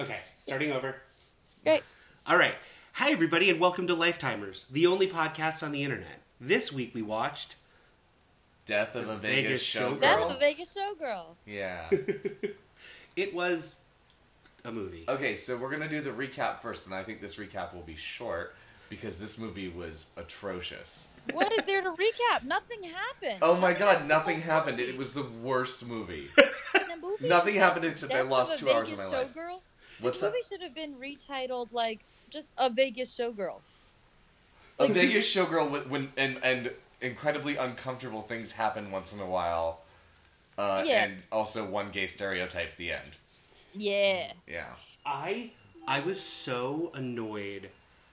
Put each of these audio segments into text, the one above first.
Okay, starting over. Great. All right. Hi, everybody, and welcome to Lifetimers, the only podcast on the internet. This week we watched. Death of a Vegas, Vegas showgirl. That's a Vegas showgirl. Yeah. It was a movie. okay, so we're gonna do the recap first, and I think this recap will be short because this movie was atrocious. What is there to recap? Nothing happened. Oh my god, nothing happened. It was the worst movie. Movie, Nothing happened except I Death of lost a two hours of Vegas my life. Showgirl? What's this that? movie should have been retitled like just a Vegas showgirl. A Vegas showgirl with, when and and incredibly uncomfortable things happen once in a while. Uh, Yeah. And also one gay stereotype at the end. Yeah. Yeah. I I was so annoyed.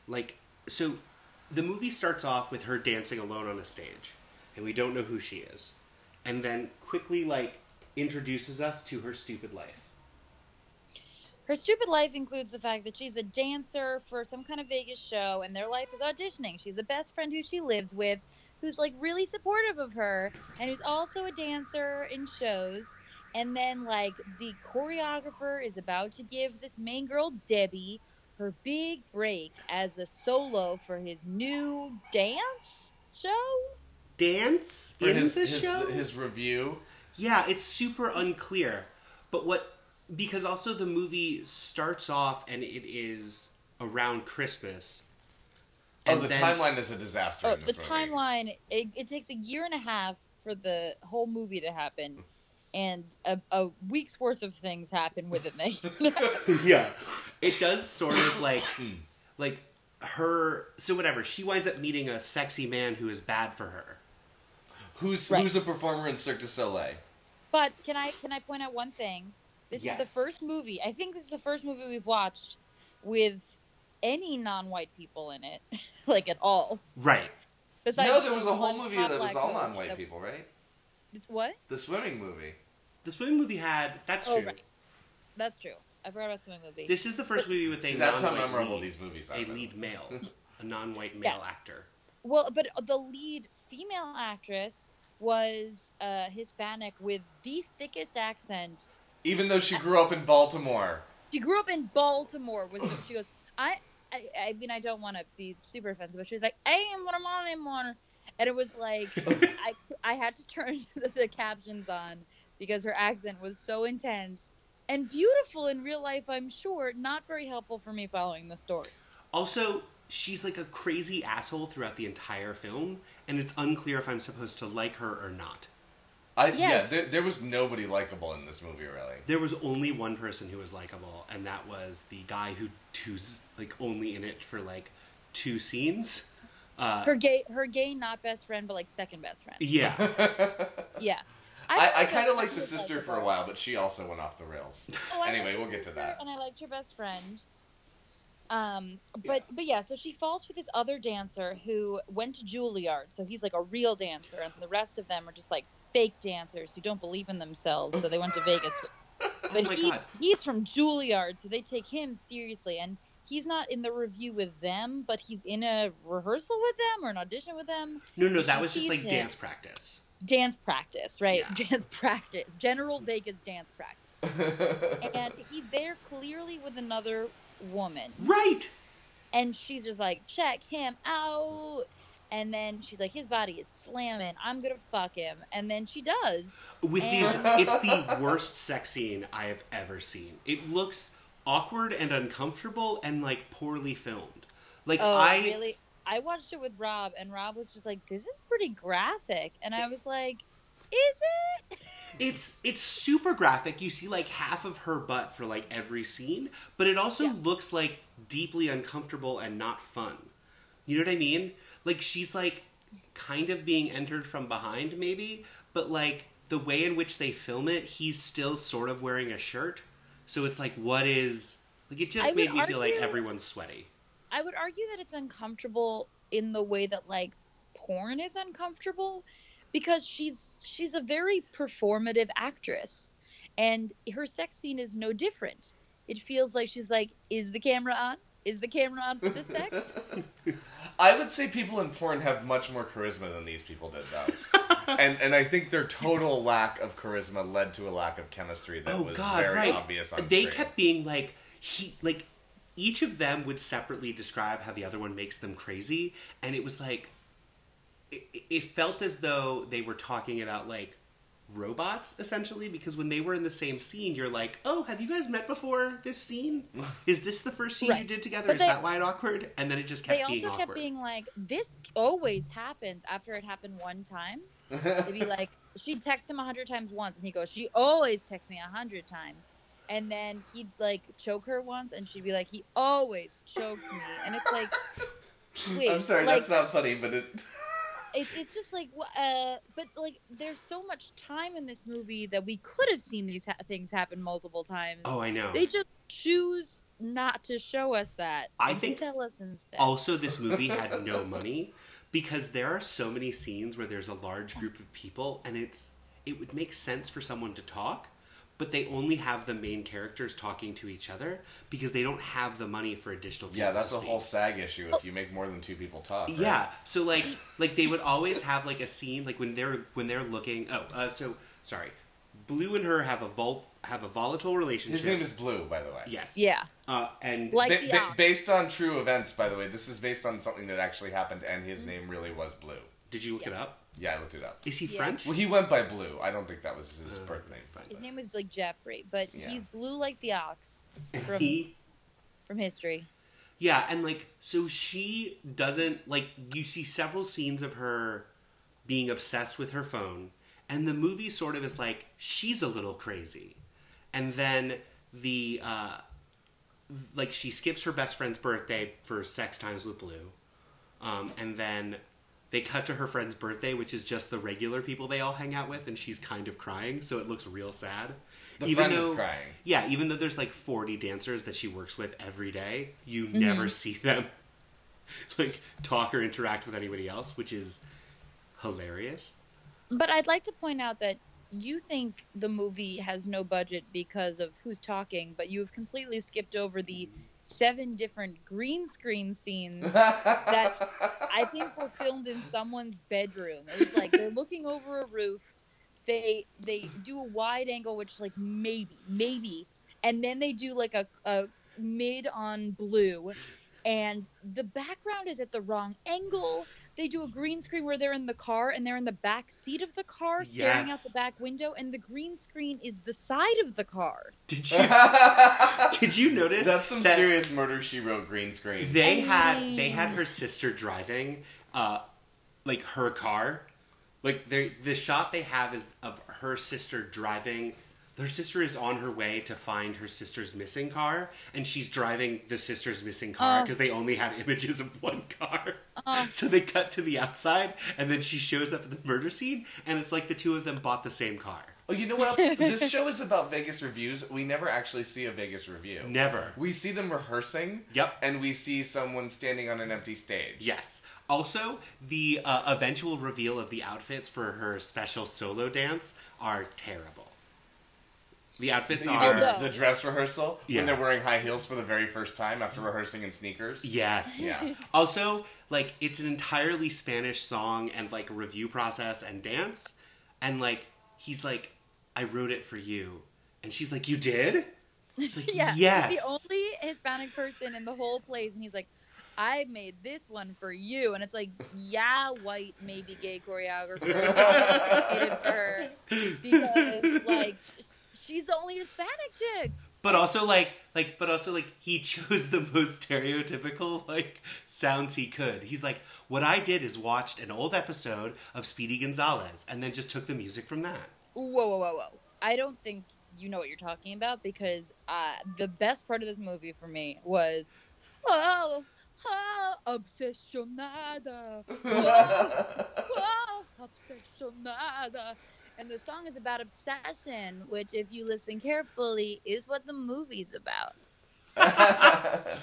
Like, so the movie starts off with her dancing alone on a stage, and we don't know who she is, and then quickly like introduces us to her stupid life. Her stupid life includes the fact that she's a dancer for some kind of Vegas show, and their life is auditioning. She's a best friend who she lives with, who's like really supportive of her, and who's also a dancer in shows. And then, like, the choreographer is about to give this main girl, Debbie, her big break as a solo for his new dance show. Dance For in his, the his, show. his revue. Yeah, it's super unclear. But what because also the movie starts off and it is around Christmas. Oh, And the then- timeline is a disaster. Oh, in the movie. timeline, it, it takes a year and a half for the whole movie to happen. And a, a week's worth of things happen with it, yeah. It does sort of like like her so whatever, she winds up meeting a sexy man who is bad for her. Who's Right. who's a performer in Cirque du Soleil? but can I can I point out one thing? This is the first movie. I think this is the first movie we've watched with any non-white people in it, like at all. Right. Besides no, there was a whole movie that was all non-white that- people, right? It's what? The swimming movie. The swimming movie had that's Oh, true. right. That's true. I forgot about swimming movie. This is the first movie with a See, that's how non-white memorable lead, these movies are. a lead male, a non-white male Yes. actor. Well, but the lead female actress was uh, Hispanic with the thickest accent. Even though she grew up in Baltimore. She grew up in Baltimore. Was she goes? I, I, I mean, I don't want to be super offensive, but she was like, "I am what I'm on anymore," and it was like, I, I had to turn the, the captions on because her accent was so intense and beautiful in real life. I'm sure not very helpful for me following the story. Also, she's like a crazy asshole throughout the entire film, and it's unclear if I'm supposed to like her or not. I Yes. yeah, there, there was nobody likable in this movie really. There was only one person who was likable, and that was the guy who who's like only in it for like two scenes. Uh, Her gay, her gay, not best friend, but like second best friend. yeah, Yeah. I, I thought kind of liked the was sister for a while, but she also went off the rails. Oh, Anyway, we'll get to that. And I liked her best friend. Um, but but yeah, so she falls for this other dancer who went to Juilliard, so he's like a real dancer, and the rest of them are just like fake dancers who don't believe in themselves, so they went to Vegas. But, but oh he's god, he's from Juilliard, so they take him seriously, and he's not in the revue with them, but he's in a rehearsal with them or an audition with them. no, no, that was just like him. dance practice. Dance practice, right? Yeah. Dance practice, General mm. Vegas dance practice. and he's there clearly with another woman Right. and she's just like check him out and then she's like his body is slamming i'm gonna fuck him and then she does With And- these, it's the worst sex scene I have ever seen. It looks awkward and uncomfortable and like poorly filmed. Like oh I really i watched it with rob and rob was just like this is pretty graphic and i was like is it It's it's super graphic. You see like half of her butt for like every scene, but it also Yeah. looks like deeply uncomfortable and not fun. You know what I mean? Like she's like kind of being entered from behind maybe, but like the way in which they film it, he's still sort of wearing a shirt. So it's like what is like it just I made me feel like everyone's sweaty. i would argue that it's uncomfortable in the way that like porn is uncomfortable because she's she's a very performative actress and her sex scene is no different it feels like she's like is the camera on is the camera on for the sex I would say people in porn have much more charisma than these people did, though. and and I think their total lack of charisma led to a lack of chemistry that oh was god, very right. obvious on they screen. kept being like he like each of them would separately describe how the other one makes them crazy, and it was like it, it felt as though they were talking about like robots essentially because when they were in the same scene you're like oh have you guys met before this scene is this the first scene you did together But is they- that why it awkward and then it just kept they being also awkward kept being like, "This always happens after it happened one time." They'd be like, she'd text him a hundred times once, and he goes, "She always texts me a hundred times." And then he'd like choke her once, and she'd be like, "He always chokes me," and it's like, wait, I'm sorry, like, that's not funny, but it. It, it's just like uh but like there's so much time in this movie that we could have seen these ha- things happen multiple times. Oh i know. They just choose not to show us that. I think tell us instead. Also, this movie had no money because there are so many scenes where there's a large group of people, and it's it would make sense for someone to talk, but they only have the main characters talking to each other because they don't have the money for additional people. Yeah, that's to the speak. whole SAG issue. If you make more than two people talk. right? Yeah, so like like they would always have like a scene like when they're when they're looking. Oh, uh, so sorry, Blue and her have a vol have a volatile relationship. His name is Blue, by the way. yes. yeah Uh, and Like Ba- ba- based on true events, by the way. This is based on something that actually happened, and his Mm-hmm. name really was Blue. did you look it up? Yeah, I looked it up. Is he Yeah. French? Well, he went by Blue. I don't think that was his Uh, birth name. fine. his name was like jeffrey but Yeah. he's blue like the ox from He from history Yeah, and like so she doesn't like you see several scenes of her being obsessed with her phone and the movie sort of is like she's a little crazy. And then the uh like she skips her best friend's birthday for sex times with Blue. Um and then they cut to her friend's birthday, which is just the regular people they all hang out with, and she's kind of crying, so it looks real sad. The friend is crying. Yeah, even though there's like 40 dancers that she works with every day, you Mm-hmm. never see them like talk or interact with anybody else, which is hilarious. but i'd like to point out that you think the movie has no budget because of who's talking but you've completely skipped over the seven different green screen scenes that I think were filmed in someone's bedroom. It was like they're looking over a roof. They they do a wide angle, which like maybe maybe, and then they do like a, a mid on blue, and the background is at the wrong angle. They do a green screen where they're in the car and they're in the back seat of the car, staring Yes. out the back window, and the green screen is the side of the car. Did you did you notice That's some that serious murder she wrote green screen. They I had they had her sister driving uh like her car. Like they the shot they have is of her sister driving their sister is on her way to find her sister's missing car, and she's driving the sister's missing car Oh. because they only had images of one car. Oh. So they cut to the outside, and then she shows up at the murder scene, and it's like the two of them bought the same car. Oh, you know what else? this show is about Vegas revues. We never actually see a Vegas revue. Never. We see them rehearsing. Yep. And we see someone standing on an empty stage. Yes. Also, the uh, eventual reveal of the outfits for her special solo dance are terrible. The outfits are. know, the dress rehearsal Yeah. when they're wearing high heels for the very first time after rehearsing in sneakers. Yes. Yeah. Also, like it's an entirely Spanish song and like review process and dance, and like he's like, "I wrote it for you," and she's like, "You did?" It's like, Yeah, yes. he's the only Hispanic person in the whole place, and he's like, "I made this one for you," and it's like, yeah, white, maybe gay choreographer made it for her because like she's the only Hispanic chick. But also like like but also like he chose the most stereotypical like sounds he could. He's like, what I did is watched an old episode of Speedy Gonzales and then just took the music from that. Whoa, whoa, whoa, whoa! I don't think you know what you're talking about because uh, the best part of this movie for me was, oh, oh, obsessionada, oh, oh, obsessionada. And the song is about obsession, which, if you listen carefully, is what the movie's about.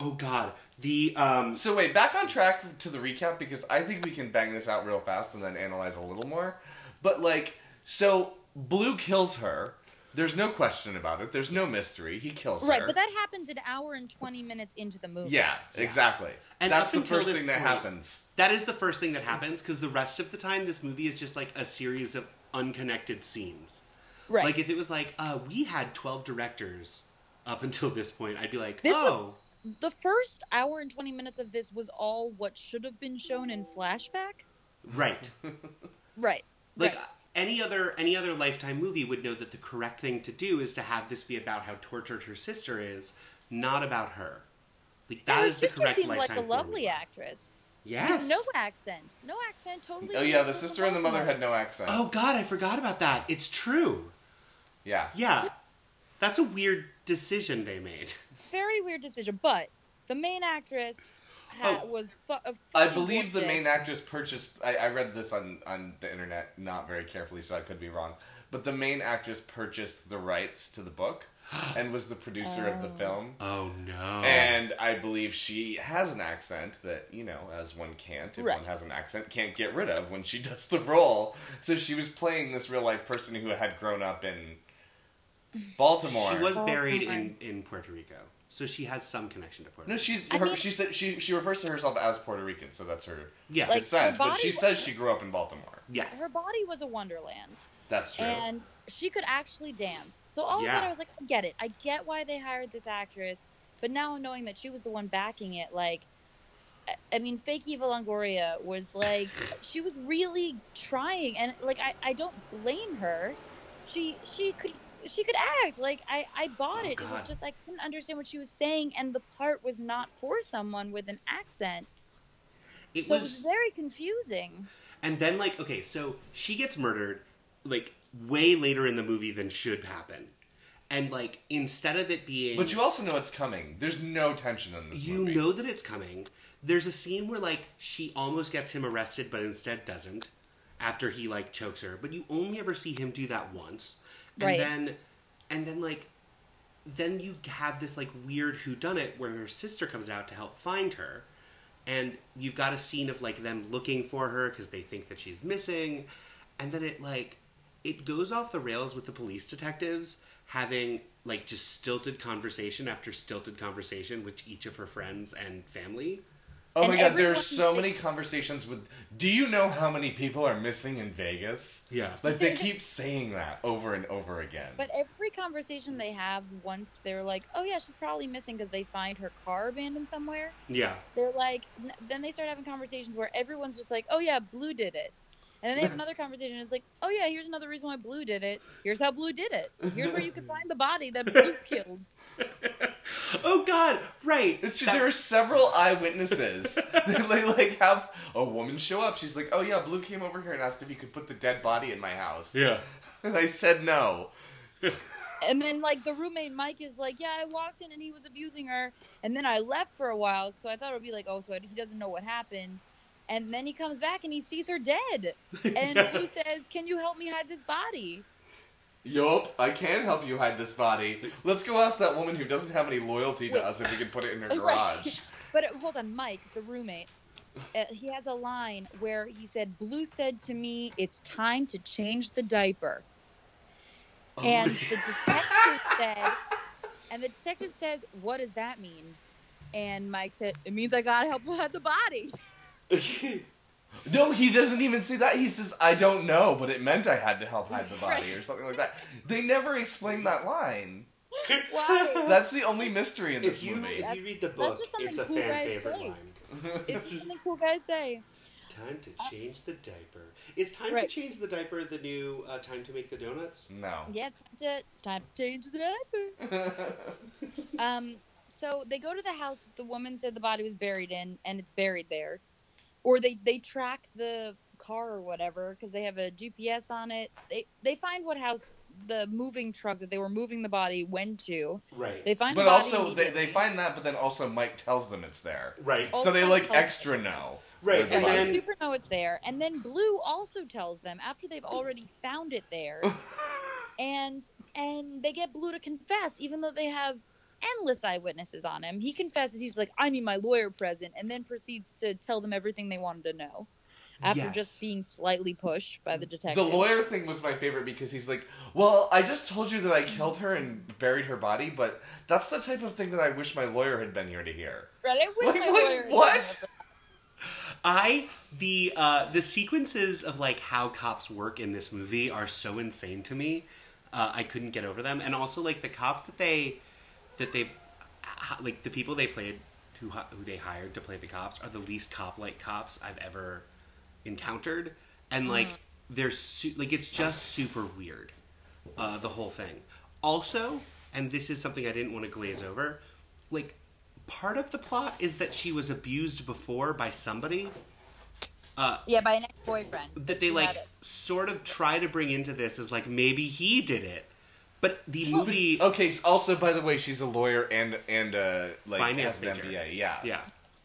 Oh god. The um So wait, back on track to the recap because I think we can bang this out real fast and then analyze a little more. But like, so Blue kills her. There's no question about it. There's no mystery. He kills Right, her. Right, but that happens an hour and 20 minutes into the movie. yeah, exactly. And That's the first this thing that happens. that is the first thing that happens because the rest of the time this movie is just like a series of unconnected scenes. Right. Like if it was like, uh, we had twelve directors up until this point, I'd be like, This was- oh, The first hour and 20 minutes of this was all what should have been shown in flashback. right. Right. Like right. any other any other Lifetime movie would know that the correct thing to do is to have this be about how tortured her sister is, not about her. Like that her is the correct seemed Lifetime like a lovely formula. actress. Yes. No accent. No accent. Totally. Oh yeah, the sister and the mother had no accent. Oh God, I forgot about that. It's true. Yeah. Yeah, that's a weird decision they made. Very weird decision, but the main actress ha- Oh. was. Fu- uh, I fucking believe the main actress purchased. I, I read this on, on the internet, not very carefully, so I could be wrong. But the main actress purchased the rights to the book and was the producer of the Oh. film. Oh no. And I believe she has an accent that, you know, as one can't, if Right. one has an accent, can't get rid of when she does the role. So she was playing this real life person who had grown up in Baltimore. She was Oh, buried in, in Puerto Rico, so she has some connection to Puerto No, Rico. she's I her. mean- she said she she refers to herself as Puerto Rican, so that's her Yeah. Like, descent. her But she was- says she grew up in Baltimore. yes. Her body was a wonderland, That's true. and she could actually dance. So all of that, I was like, I get it. I get why they hired this actress. But now knowing that she was the one backing it, like, I- mean, fake Eva Longoria was like, she was really trying, and like, I, I don't blame her. She she could she could act like I I bought Oh, it. It was just I couldn't understand what she was saying, and the part was not for someone with an accent. It so was, it was very confusing. and then like okay, so she gets murdered like way later in the movie than should happen, and like instead of it being, But you also know it's coming. There's no tension in this you movie. know that it's coming. There's a scene where like she almost gets him arrested, but instead doesn't after he like chokes her. But you only ever see him do that once, and Right. then and then like then you have this like weird who done it where her sister comes out to help find her and you've got a scene of like them looking for her because they think that she's missing and then it like it goes off the rails with the police detectives having like just stilted conversation after stilted conversation with each of her friends and family Oh And my god, everyone there's so many conversations with. Do you know how many people are missing in Vegas? yeah Like they keep saying that over and over again. But every conversation they have, once they're like, "Oh yeah, she's probably missing because they find her car abandoned somewhere," yeah they're like, then they start having conversations where everyone's just like, "Oh yeah, Blue did it," and then they have another conversation. It's like, "Oh yeah, here's another reason why Blue did it. Here's how Blue did it. Here's where you can find the body that Blue killed." oh god right It's just, That- there are several eyewitnesses. they like, like have a woman show up. She's like, "Oh yeah, Blue came over here and asked if he could put the dead body in my house." yeah And I said no. And then like the roommate Mike is like, "Yeah, I walked in and he was abusing her, and then I left for a while, so I thought it would be like, oh, so he doesn't know what happened." And then he comes back and he sees her dead. And Blue Yes. says, "Can you help me hide this body?" Yup, I can help you hide this body. Let's go ask that woman who doesn't have any loyalty to Wait. us if we can put it in her Right. garage. But uh, hold on, Mike, the roommate, uh, he has a line where he said, "Blue said to me, it's time to change the diaper," and the detective said, and the detective says, "What does that mean?" And Mike said, "It means I gotta help hide the body." No, he doesn't even say that. He says, I don't know, but it meant I had to help hide the body or something like that. They never explain that line. Why? That's the only mystery in this if you movie. if you read the book it's a cool fan favorite say. line it's just something cool guys say. Time to change the diaper. Is time Right. to change the diaper the new uh, time to make the donuts? no. Yeah, it's time to, it's time to change the diaper. Um, so they go to the house that the woman said the body was buried in, and it's buried there. Or they they track the car or whatever because they have a GPS on it. They they find what house the moving truck that they were moving the body went to. Right. They find but the body also, they, they find that, but then also Mike tells them it's there. right. Oh, so they like extra know. Right, the and body- then- they super know it's there, and then Blue also tells them after they've already found it there, and and they get Blue to confess, even though they have endless eyewitnesses on him. He confesses. He's like, "I need my lawyer present," and then proceeds to tell them everything they wanted to know, after Yes. just being slightly pushed by the detective. The lawyer thing was my favorite because he's like, "Well, I just told you that I killed her and buried her body, but that's the type of thing that I wish my lawyer had been here to hear." Right? I wish Like, my what- lawyer. had what? done that. I the uh, the sequences of like how cops work in this movie are so insane to me. Uh, I couldn't get over them, and also like the cops that they that they've like the people they played who who they hired to play the cops are the least cop like cops I've ever encountered, and like they're su- like it's just super weird, uh, the whole thing. Also, and this is something I didn't want to glaze over, like part of the plot is that she was abused before by somebody uh, Yeah, by an ex-boyfriend. that they like sort of try to bring into this is like maybe he did it, but the movie, Okay. Also, by the way, she's a lawyer and and uh, like Finance an major. MBA. Yeah. yeah,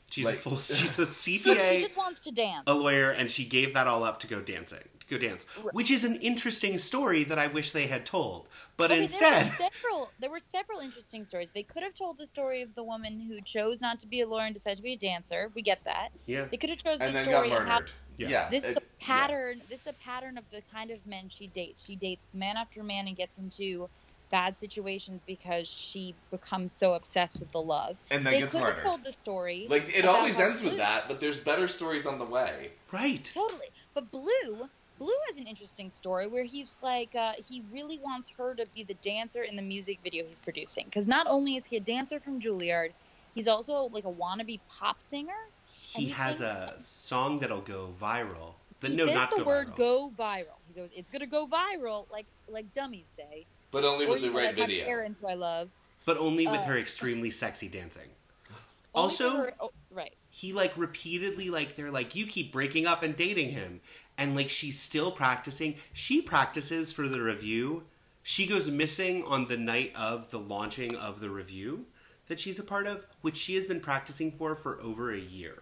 she's Like- a full, she's a So she just wants to dance. a lawyer, and she gave that all up to go dancing, to go dance, which is an interesting story that I wish they had told, but Okay, instead, there were several there were several interesting stories. They could have told the story of the woman who chose not to be a lawyer and decided to be a dancer. We get that. yeah, They could have chosen And the then got story of how. Yeah. Yeah. this uh, is it- a pattern. This is a pattern of the kind of men she dates. She dates man after man and gets into bad situations because she becomes so obsessed with the love. And then they gets could have told the story. Like it always how ends with that, but there's better stories on the way. right, Totally. But Blue, Blue has an interesting story where he's like, uh, he really wants her to be the dancer in the music video he's producing. Because not only is he a dancer from Juilliard, he's also like a wannabe pop singer. he he has thinks- a song that'll go viral. That, he no, says not the go word viral, "go viral." He goes, "It's gonna go viral," like like dummies say. But only Or with the right like video. parents, who I love. but only with uh, her extremely sexy dancing. Also, her- oh, right. he like repeatedly like they're like you keep breaking up and dating him and like she's still practicing she practices for the revue she goes missing on the night of the launching of the revue that she's a part of which she has been practicing for for over a year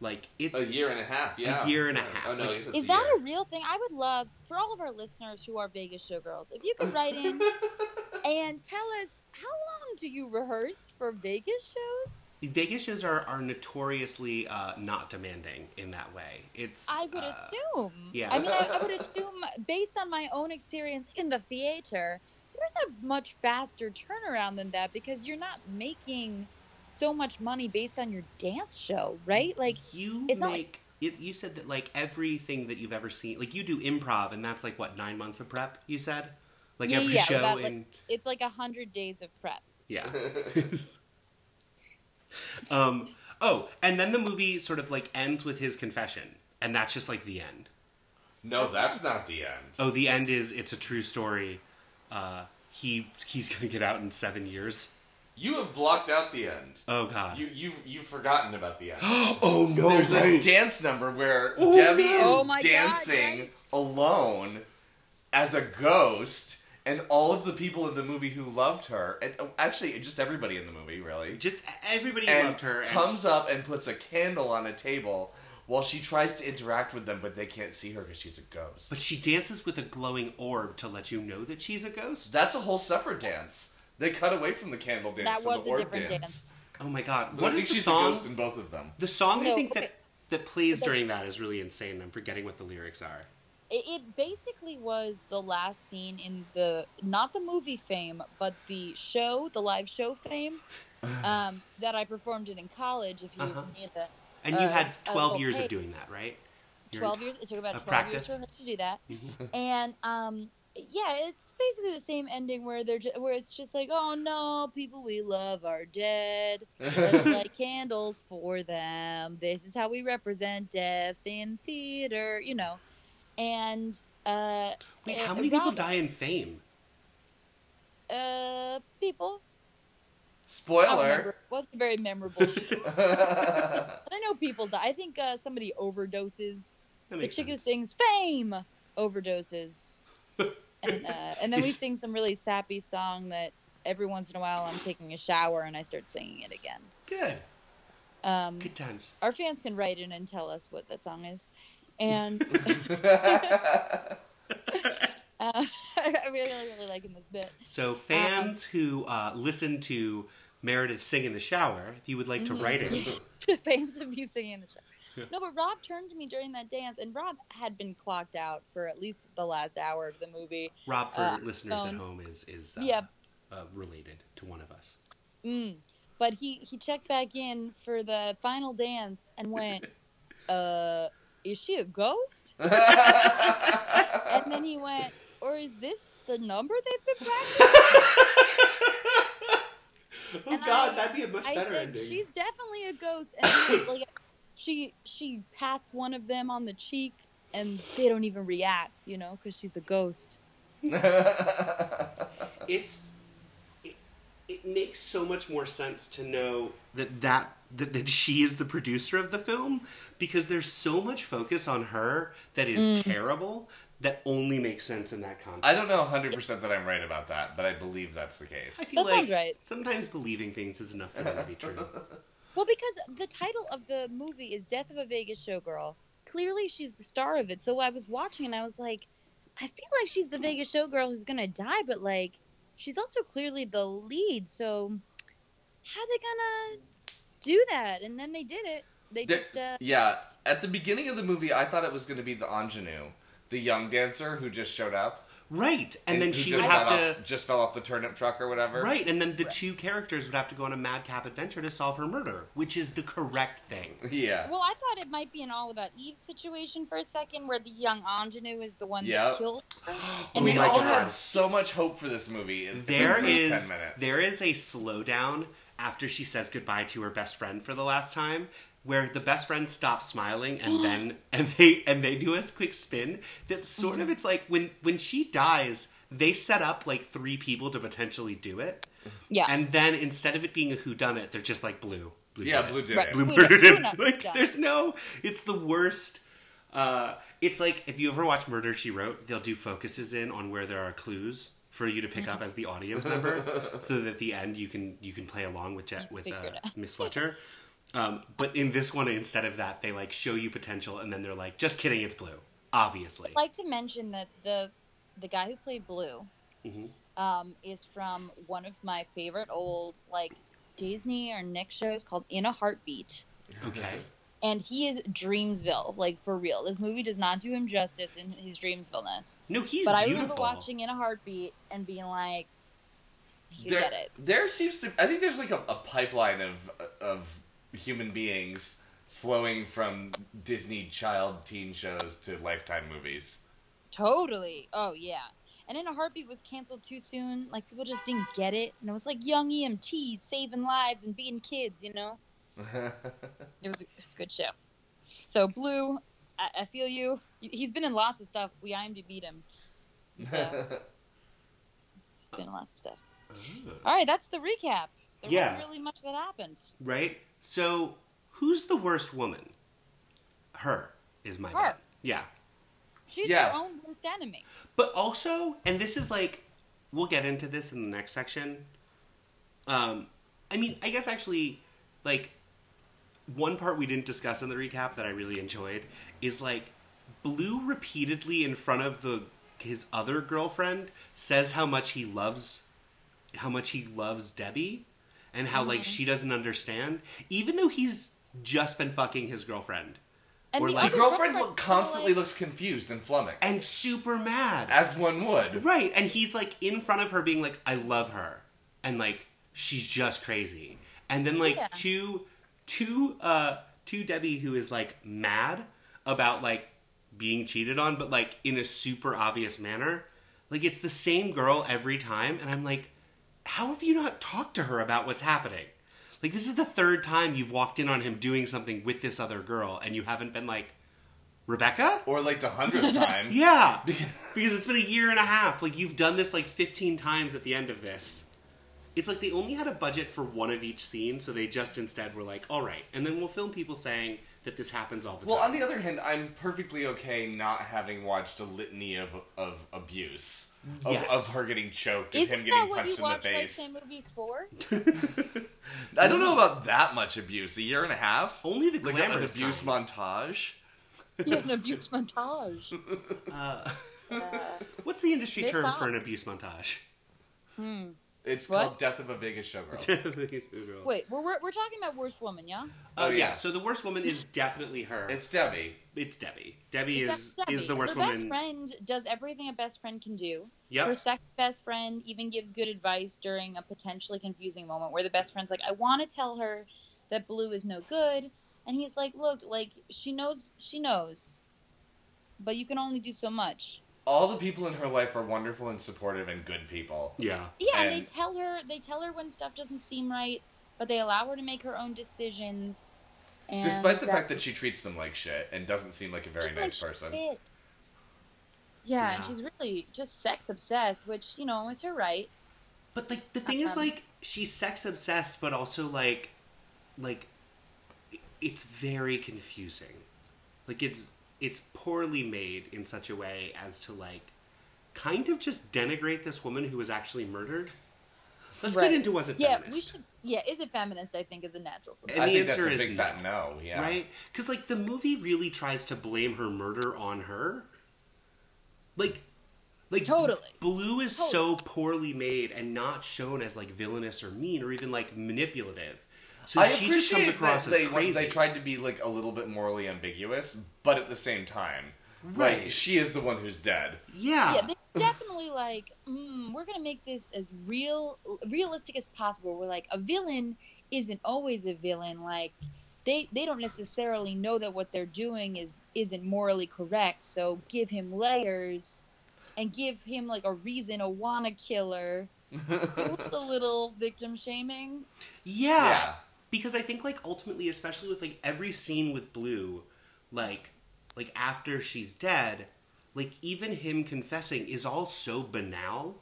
like it's A year and a half. Yeah. A year and a half. Oh no, Like- I guess it's Is a that year. a real thing? I would love for all of our listeners who are Vegas showgirls, if you could write in and tell us how long do you rehearse for Vegas shows? Vegas shows are, are notoriously uh, not demanding in that way. It's I would uh, assume. yeah. I mean, I, I would assume, based on my own experience in the theater, there's a much faster turnaround than that because you're not making so much money based on your dance show, right? Like, you it's not make it, you said that like everything that you've ever seen like you do improv and that's like what nine months of prep you said like Yeah, every yeah, show about, like- it's like a hundred days of prep. yeah um oh and then the movie sort of like ends with his confession and that's just like the end No, that's not the end. oh the end is it's a true story uh he he's gonna get out in seven years You have blocked out the end. oh god You you've you've forgotten about the end. oh no There's a dance number where Oh, Debbie no. is Oh my God, dancing right? alone as a ghost, and all of the people in the movie who loved her, and oh, actually just everybody in the movie really, just everybody and loved her and comes up and puts a candle on a table while she tries to interact with them, but they can't see her because she's a ghost. but she dances with a glowing orb to let you know that she's a ghost That's a whole separate dance. They cut away from the candle dance. That to was the a orb different dance. dance. oh my god But what I think is the she's song a ghost in both of them. The song I think okay. that that plays But- during that is really insane. I'm forgetting what the lyrics are. It, it basically was the last scene in the not the movie fame, but the show, the live show fame, um, that I performed in in college. If you Uh-huh. need a And you Uh, had a 12 little years of doing that, right? You're- 12 years, it took about of 12 years practice? for her to do that, Mhm. and um, yeah, it's basically the same ending where they're just, where it's just like, oh no, people we love are dead. Let's light candles for them. This is how we represent death in theater, you know. And uh, Wait, how many people die in fame? Uh, people. I Spoiler. It wasn't a very memorable shoot. But I know people die. I think uh, somebody overdoses. The makes chick who sings "Fame" overdoses, and uh, and then we sing some really sappy song that every once in a while I'm taking a shower and I start singing it again. Good. Um, Good times. our fans can write in and tell us what that song is, and uh, I really really liking this bit. So fans who uh, listen to Meredith sing in the shower, if you would like to Mhm. write in, fans of you singing in the show. No, but Rob turned to me during that dance, and Rob had been clocked out for at least the last hour of the movie. Rob for Uh, listeners at home is is uh, Yeah. uh, related to one of us. Mm. But he he checked back in for the final dance and went, "Uh, is she a ghost?" And then he went, "Or is this the number they've been practicing?" Oh And God, I- that'd be a much I better said ending. she's definitely a ghost, and like she she pats one of them on the cheek, and they don't even react, you know, because she's a ghost. it's it, it makes so much more sense to know that that that, that she is the producer of the film because there's so much focus on her that is mm. terrible that only makes sense in that context. I don't know 100% that I'm right about that, but I believe that's the case. I feel That like sounds right. sometimes believing things is enough for them to be true. Well, because the title of the movie is Death of a Vegas Showgirl. Clearly, she's the star of it. So I was watching and I was like, I feel like she's the Vegas Showgirl who's gonna die, but like, she's also clearly the lead. So how they gonna do that? And then they did it. They There- just uh, yeah, at the beginning of the movie, I thought it was going to be the ingenue, the young dancer who just showed up, Right, and, then she would have to off, just fell off the turnip truck or whatever. right, and then the two characters would have to go on a madcap adventure to solve her murder, which is the correct thing. Yeah. Well, I thought it might be an All About Eve situation for a second, where the young ingenue is the one Yeah. that killed her. And we all had so much hope for this movie. In There the first is 10 minutes. there is a slowdown after she says goodbye to her best friend for the last time where the best friend stops smiling and then and they and they do a quick spin that sort Mm-hmm. of it's like when when she dies they set up like three people to potentially do it yeah, and then instead of it being a who done it they're just like blue blue Yeah. Blue did Right. it. Blue Blue murdered him. Like, there's no. It's the worst. Uh, it's like if you ever watch Murder She Wrote, they'll do focuses in on where there are clues for you to pick Mm-hmm. up as the audience member, so that at the end you can you can play along with Jet, with uh. Miss Fletcher. Um, but in this one, instead of that, they like show you potential, and then they're like, "Just kidding, it's blue." Obviously, I'd like to mention that the the guy who played Blue Mhm. um, is from one of my favorite old like Disney or Nick shows called In a Heartbeat, okay. and he is Dreamsville, like for real. This movie does not do him justice in his Dreamsvilleness. No, he's but I remember watching In a Heartbeat and being like, "You there, get it." there seems to. I think there's like a, a pipeline of of human beings flowing from Disney child teen shows to Lifetime movies. Totally. Oh yeah. And In a Heartbeat was canceled too soon. Like people just didn't get it, and it was like young EMTs saving lives and being kids, you know. It was a, it was a good show. So Blue, I, I feel you. He's been in lots of stuff. We IMDb'd him. He's, uh, he's been in lots of stuff. All right, that's the recap. There Yeah. wasn't really much that happened. Right? So, who's the worst woman? Her is my Her. bet. Yeah. She's Yeah. her own worst enemy. But also, and this is like, we'll get into this in the next section. Um, I mean, I guess actually, like, one part we didn't discuss in the recap that I really enjoyed is like, Blue repeatedly in front of the his other girlfriend says how much he loves, how much he loves Debbie, and how like Mhm. she doesn't understand, even though he's just been fucking his girlfriend And Or the, like- girlfriend look, constantly like, looks confused and flummoxed, and super mad. as one would. Right, and he's like in front of her being like, I love her. And like she's just crazy. And then like Yeah. to to uh to Debbie who is like mad about like being cheated on, but like in a super obvious manner. Like it's the same girl every time, and I'm like, how have you not talked to her about what's happening? Like this is the third time you've walked in on him doing something with this other girl, and you haven't been like, Rebecca? Or like the hundredth time. Yeah, because it's been a year and a half. Like you've done this like 15 times at the end of this. It's like they only had a budget for one of each scene, so they just instead were like, "All right," and then we'll film people saying that this happens all the Well, time. Well, on the other hand, I'm perfectly okay not having watched a litany of of abuse. Of, Yes. of her getting choked and Isn't him that getting what you punched in the watch face. Lifetime movies for? I don't know about that much abuse. A year and a half? only the Like an abuse kind. montage? Yeah, an abuse montage. Uh, Uh, what's the industry term stop. for an abuse montage? hmm. It's What? called Death of a Vegas Showgirl. Wait, we're, we're, we're talking about worst woman, yeah? Oh Oh, yeah. yeah. So the worst woman is definitely her. It's, Debbie. It's Debbie. Debbie. Debbie Except is Debbie. is the worst woman. Her woman. best friend does everything a best friend can do. Her Yep. second best friend even gives good advice during a potentially confusing moment where the best friend's like, I want to tell her that Blue is no good. And he's like, Look, like, she knows, she knows. But you can only do so much. All the people in her life are wonderful and supportive and good people. Yeah. Yeah, and, And- they tell her they tell her when stuff doesn't seem right, but they allow her to make her own decisions. And Despite the uh, fact that she treats them like shit and doesn't seem like a very nice like person. shit. Yeah, and she's really just sex obsessed, which you know is her right. But like the thing is Um, like she's sex obsessed but also like like it's very confusing. Like it's it's poorly made in such a way as to like kind of just denigrate this woman who was actually murdered. Let's Right. get into was it Yeah, feminist. we should. Yeah, is it feminist? I think is a natural. For And I the think that's answer a is big no. fat no. Yeah. Right? Because like the movie really tries to blame her murder on her. Like, like Totally. Blue is so poorly made and not shown as like villainous or mean or even like manipulative. So I she just comes appreciate across that as they crazy. they tried to be like a little bit morally ambiguous, but at the same time, Right. like she is the one who's dead. yeah. yeah, they definitely like. Mm, we're gonna make this as real, realistic as possible. We're like a villain isn't always a villain. Like they they don't necessarily know that what they're doing is isn't morally correct. So give him layers, and give him like a reason to wanna kill her. It was a little victim shaming. yeah. Yeah. Because I think like ultimately, especially with like every scene with Blue, like like after she's dead, like even him confessing is all so banal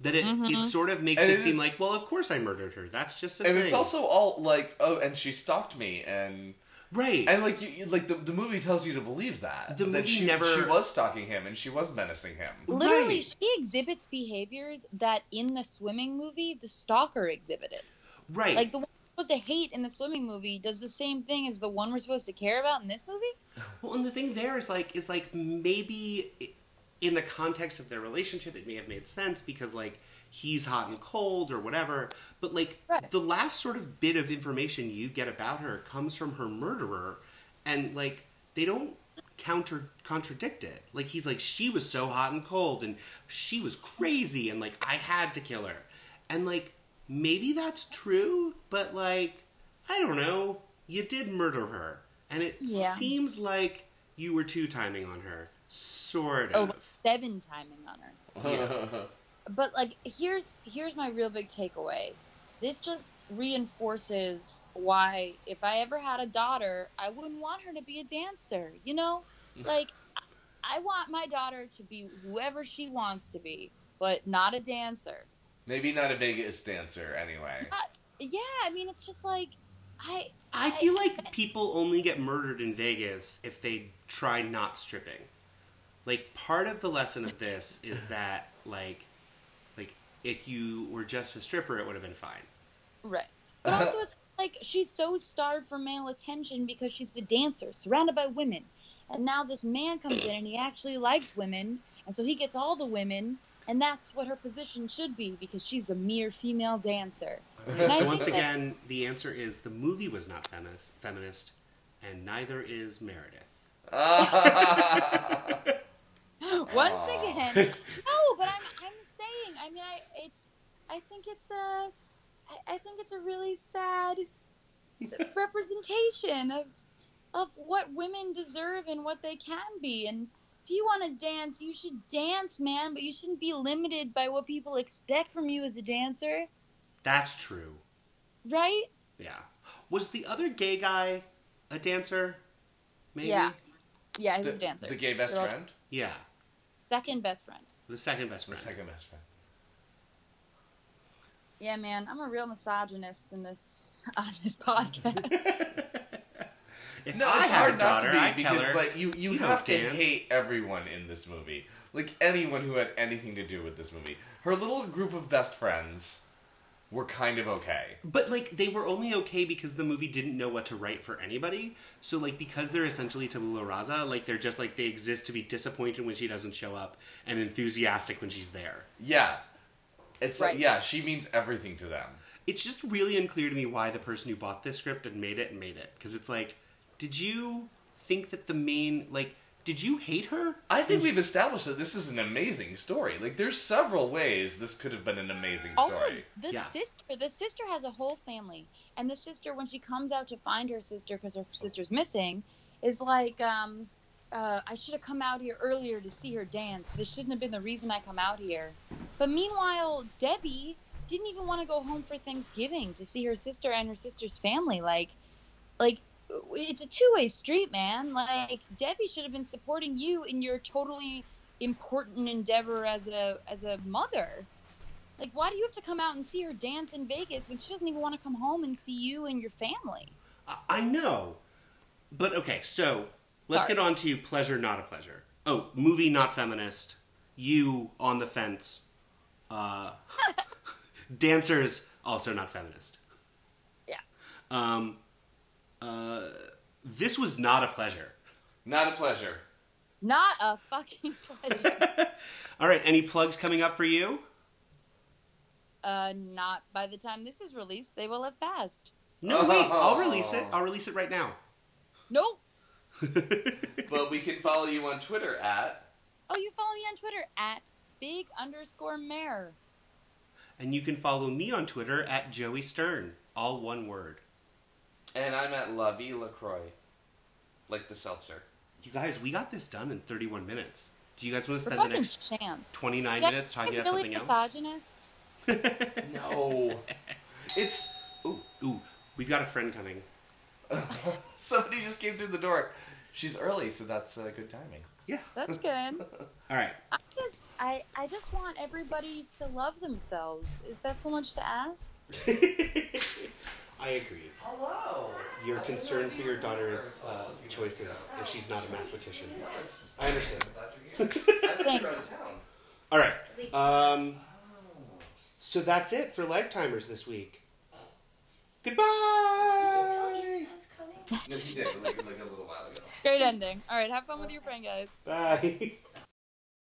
that it, it mm-hmm. sort of makes And it it seem is- like, well, of course I murdered her. That's just a and thing. it's also all like, oh, and she stalked me, and right. and like you, you- like the, the movie tells you to believe that The that movie she, never- she was stalking him and she was menacing him. Literally, Right. she exhibits behaviors that in the swimming movie the stalker exhibited. right. Like the one we're supposed to hate in the swimming movie does the same thing as the one we're supposed to care about in this movie. Well, and the thing there is like is like maybe in the context of their relationship, it may have made sense because like he's hot and cold or whatever. But like Right. the last sort of bit of information you get about her comes from her murderer, and like they don't counter contradict it. Like he's like she was so hot and cold, and she was crazy, and like I had to kill her, and like maybe that's true, but like I don't know. You did murder her, and it Yeah. seems like you were two timing on her, sort Oh, of. Oh, seven timing on her. But like, here's here's my real big takeaway. This just reinforces why, if I ever had a daughter, I wouldn't want her to be a dancer. You know, like I- I want my daughter to be whoever she wants to be, but not a dancer. Maybe not a Vegas dancer anyway. Uh, yeah, I mean, it's just like I I feel like people only get murdered in Vegas if they try not stripping. Like part of the lesson of this is that like like if you were just a stripper it would have been fine. Right. But also, it's like she's so starved for male attention because she's a dancer surrounded by women. And now this man comes in and he actually likes women. And so he gets all the women. And that's what her position should be because she's a mere female dancer. And I so once think that- again, the answer is the movie was not feminist, feminist and neither is Meredith. Once Aw. again, no, but I'm I'm saying. I mean, I it's I think it's a I, I think it's a really sad representation of of what women deserve and what they can be. And if you want to dance, you should dance, man. But you shouldn't be limited by what people expect from you as a dancer, That's true. right? Yeah. Was the other gay guy a dancer? Maybe? Yeah. Yeah, he the, was a dancer. the gay best They're all- friend, Yeah. Second best friend. The second best the friend. second best friend. Yeah, man, I'm a real misogynist in this on this podcast. if No, I it's had hard a not to be I'd because her, like you you, "You have to dance." hate everyone in this movie. Like anyone who had anything to do with this movie. Her little group of best friends were kind of okay. But like they were only okay because the movie didn't know what to write for anybody. So like because they're essentially tabula rasa, like they're just like they exist to be disappointed when she doesn't show up and enthusiastic when she's there. Yeah. It's Right. like yeah, she means everything to them. It's just really unclear to me why the person who bought this script and made it and made it because it's like, did you think that the main like did you hate her? I think we've established that this is an amazing story. Like there's several ways this could have been an amazing story. Also, the Yeah. sister, the sister has a whole family, and the sister, when she comes out to find her sister because her sister's missing, is like, um, uh, I should have come out here earlier to see her dance. This shouldn't have been the reason I come out here. But meanwhile, Debbie didn't even want to go home for Thanksgiving to see her sister and her sister's family. Like, like it's a two-way street, man. Like Debbie should have been supporting you in your totally important endeavor as a as a mother. Like, why do you have to come out and see her dance in Vegas when she doesn't even want to come home and see you and your family? I- know. But okay, so let's Sorry. get on to pleasure, not a pleasure. Oh, movie not feminist. You on the fence. Uh, dancers also not feminist. Yeah. Um, uh, this was not a pleasure. Not a pleasure. Not a fucking pleasure. All right, any plugs coming up for you? uh, not by the time this is released, they will have passed. No, wait. I'll release it. I'll release it right now. Nope. But we can follow you on Twitter at. Oh, you follow me on Twitter at big underscore mare. and you can follow me on Twitter at Joey Stern. All one word. And I'm at La Vie LaCroix. Like the seltzer. You guys, we got this done in 31 minutes. Do you guys want to We're spend the fucking next champs. 29 Yeah, minutes talking I'm about really something else? misogynist. No. it's. Ooh. Ooh, we've got a friend coming. Somebody just came through the door. She's early, so that's uh, good timing. Yeah. That's good. All right. I just, I, I just want everybody to love themselves. Is that so much to ask? I agree. Hello. You're concerned for your daughter's uh, choices if she's not a mathematician. I understand. Thanks. All right. Um, so that's it for Lifetimers this week. Goodbye. No, he did, like, like a little while ago. Great ending. All right, have fun with your friend, guys. Bye.